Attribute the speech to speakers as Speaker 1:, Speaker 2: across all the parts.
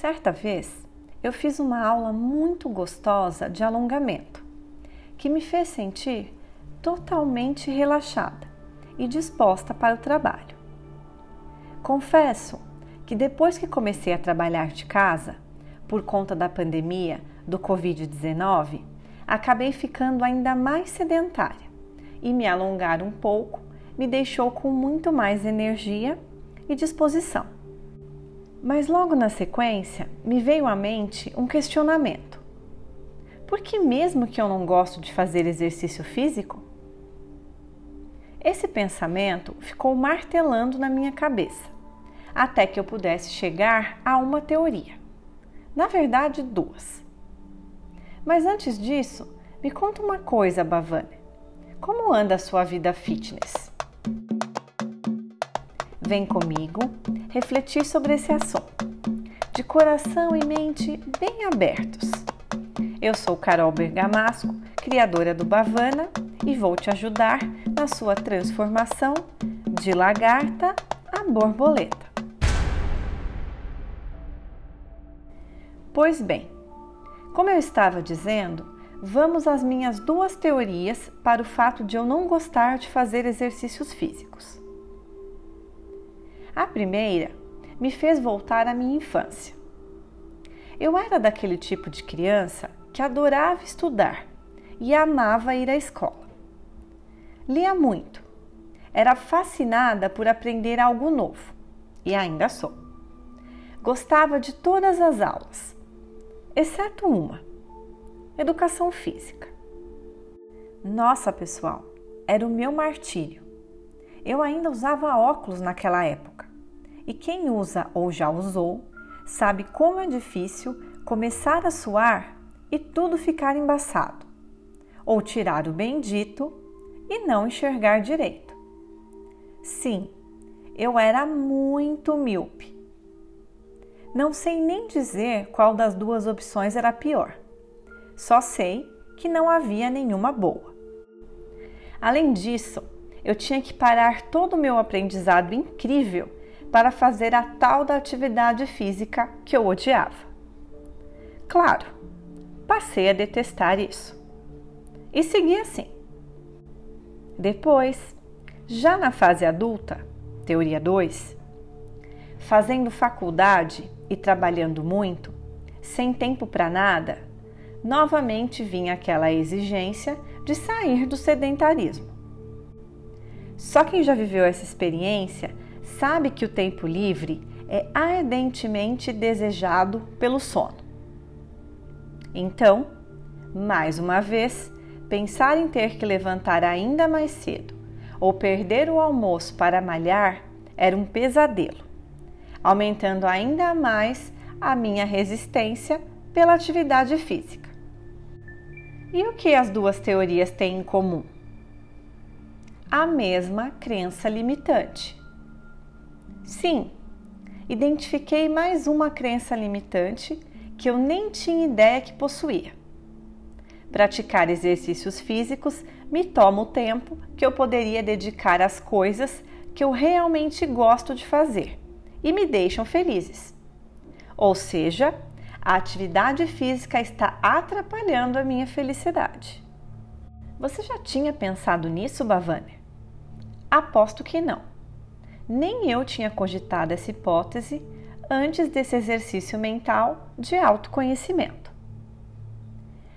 Speaker 1: Certa vez, eu fiz uma aula muito gostosa de alongamento, que me fez sentir totalmente relaxada e disposta para o trabalho. Confesso que depois que comecei a trabalhar de casa, por conta da pandemia do Covid-19, acabei ficando ainda mais sedentária e me alongar um pouco me deixou com muito mais energia e disposição. Mas logo na sequência me veio à mente um questionamento. Por que, mesmo que eu não gosto de fazer exercício físico? Esse pensamento ficou martelando na minha cabeça, até que eu pudesse chegar a uma teoria. Na verdade, duas. Mas antes disso, me conta uma coisa, Bavane. Como anda a sua vida fitness? Vem comigo refletir sobre esse assunto, de coração e mente bem abertos. Eu sou Carol Bergamasco, criadora do Bavana, e vou te ajudar na sua transformação de lagarta a borboleta. Pois bem, como eu estava dizendo, vamos às minhas duas teorias para o fato de eu não gostar de fazer exercícios físicos. A primeira me fez voltar à minha infância. Eu era daquele tipo de criança que adorava estudar e amava ir à escola. Lia muito, era fascinada por aprender algo novo e ainda sou. Gostava de todas as aulas, exceto uma: educação física. Nossa, pessoal, era o meu martírio. Eu ainda usava óculos naquela época. E quem usa ou já usou sabe como é difícil começar a suar e tudo ficar embaçado, ou tirar o bendito e não enxergar direito. Sim, eu era muito míope. Não sei nem dizer qual das duas opções era pior. Só sei que não havia nenhuma boa. Além disso, eu tinha que parar todo o meu aprendizado incrível para fazer a tal da atividade física que eu odiava. Claro, passei a detestar isso. E segui assim. Depois, já na fase adulta, teoria 2, fazendo faculdade e trabalhando muito, sem tempo para nada, novamente vinha aquela exigência de sair do sedentarismo. Só quem já viveu essa experiência sabe que o tempo livre é ardentemente desejado pelo sono. Então, mais uma vez, pensar em ter que levantar ainda mais cedo ou perder o almoço para malhar era um pesadelo, aumentando ainda mais a minha resistência pela atividade física. E o que as duas teorias têm em comum? A mesma crença limitante. Sim, identifiquei mais uma crença limitante que eu nem tinha ideia que possuía. Praticar exercícios físicos me toma o tempo que eu poderia dedicar às coisas que eu realmente gosto de fazer e me deixam felizes. Ou seja, a atividade física está atrapalhando a minha felicidade. Você já tinha pensado nisso, Bavânia? Aposto que não. Nem eu tinha cogitado essa hipótese antes desse exercício mental de autoconhecimento.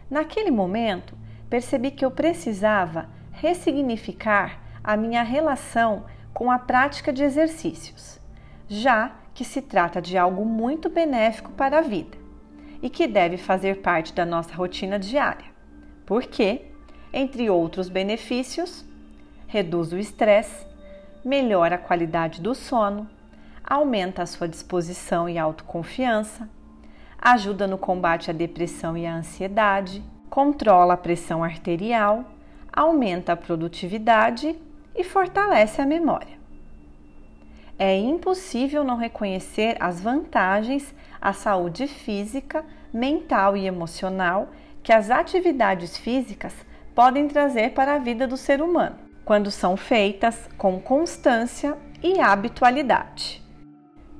Speaker 1: Naquele momento, percebi que eu precisava ressignificar a minha relação com a prática de exercícios, já que se trata de algo muito benéfico para a vida e que deve fazer parte da nossa rotina diária, porque, entre outros benefícios, reduz o estresse, melhora a qualidade do sono, aumenta a sua disposição e autoconfiança, ajuda no combate à depressão e à ansiedade, controla a pressão arterial, aumenta a produtividade e fortalece a memória. É impossível não reconhecer as vantagens à saúde física, mental e emocional que as atividades físicas podem trazer para a vida do ser humano quando são feitas com constância e habitualidade.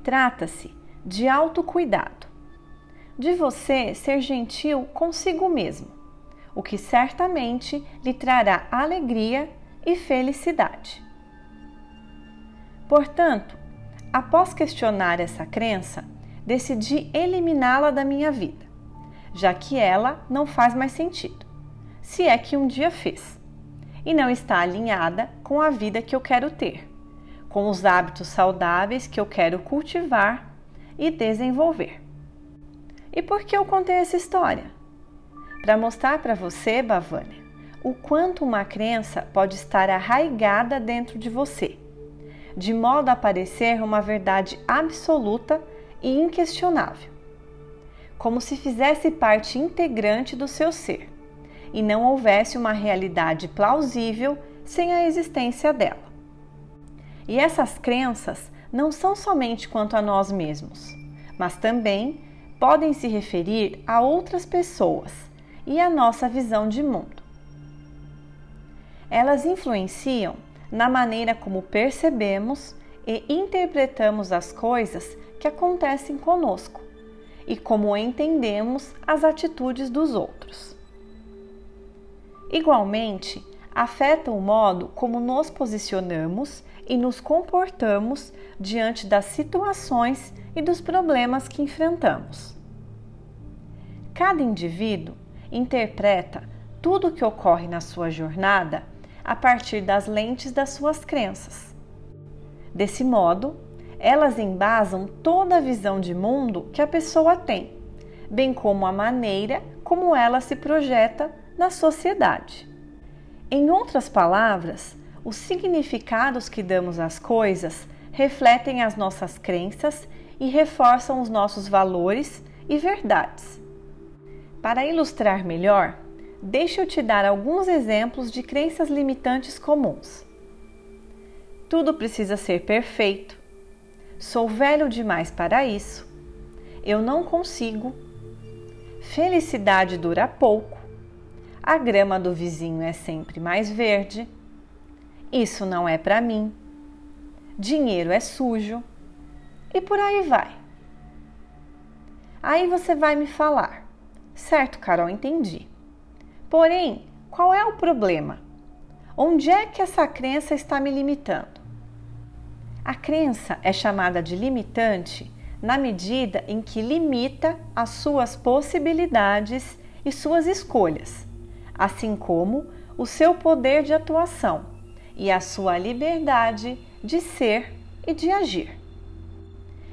Speaker 1: Trata-se de autocuidado, de você ser gentil consigo mesmo, o que certamente lhe trará alegria e felicidade. Portanto, após questionar essa crença, decidi eliminá-la da minha vida, já que ela não faz mais sentido, se é que um dia fez, e não está alinhada com a vida que eu quero ter, com os hábitos saudáveis que eu quero cultivar e desenvolver. E por que eu contei essa história? Para mostrar para você, Bavânia, o quanto uma crença pode estar arraigada dentro de você, de modo a parecer uma verdade absoluta e inquestionável, como se fizesse parte integrante do seu ser e não houvesse uma realidade plausível sem a existência dela. E essas crenças não são somente quanto a nós mesmos, mas também podem se referir a outras pessoas e a nossa visão de mundo. Elas influenciam na maneira como percebemos e interpretamos as coisas que acontecem conosco e como entendemos as atitudes dos outros. Igualmente, afeta o modo como nos posicionamos e nos comportamos diante das situações e dos problemas que enfrentamos. Cada indivíduo interpreta tudo o que ocorre na sua jornada a partir das lentes das suas crenças. Desse modo, elas embasam toda a visão de mundo que a pessoa tem, bem como a maneira como ela se projeta na sociedade. Em outras palavras, os significados que damos às coisas refletem as nossas crenças e reforçam os nossos valores e verdades. Para ilustrar melhor, deixa eu te dar alguns exemplos de crenças limitantes comuns. Tudo precisa ser perfeito. Sou velho demais para isso. Eu não consigo. Felicidade dura pouco. A grama do vizinho é sempre mais verde. Isso não é para mim. Dinheiro é sujo e por aí vai. Aí você vai me falar, certo, Carol, entendi. Porém, qual é o problema? Onde é que essa crença está me limitando? A crença é chamada de limitante na medida em que limita as suas possibilidades e suas escolhas, assim como o seu poder de atuação e a sua liberdade de ser e de agir.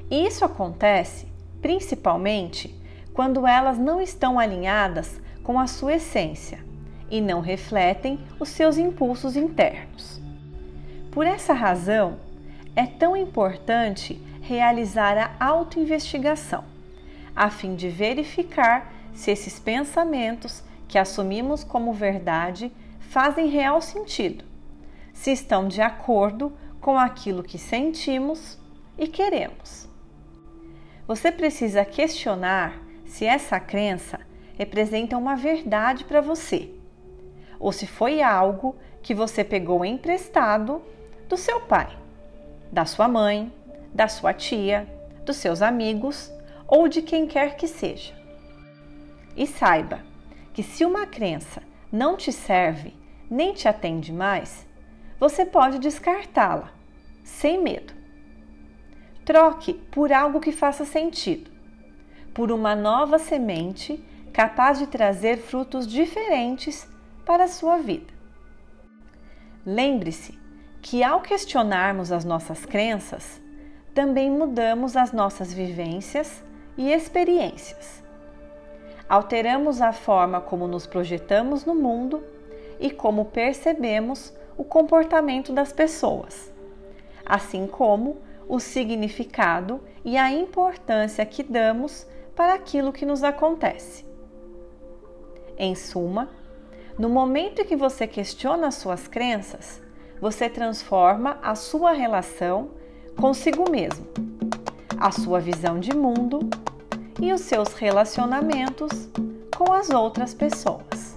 Speaker 1: E isso acontece principalmente quando elas não estão alinhadas com a sua essência e não refletem os seus impulsos internos. Por essa razão, é tão importante realizar a autoinvestigação, a fim de verificar se esses pensamentos que assumimos como verdade fazem real sentido, se estão de acordo com aquilo que sentimos e queremos. Você precisa questionar se essa crença representa uma verdade para você ou se foi algo que você pegou emprestado do seu pai, da sua mãe, da sua tia, dos seus amigos ou de quem quer que seja. E saiba que se uma crença não te serve nem te atende mais, você pode descartá-la sem medo. Troque por algo que faça sentido, por uma nova semente capaz de trazer frutos diferentes para a sua vida. Lembre-se que ao questionarmos as nossas crenças, também mudamos as nossas vivências e experiências. Alteramos a forma como nos projetamos no mundo e como percebemos o comportamento das pessoas, assim como o significado e a importância que damos para aquilo que nos acontece. Em suma, no momento em que você questiona as suas crenças, você transforma a sua relação consigo mesmo, a sua visão de mundo e os seus relacionamentos com as outras pessoas.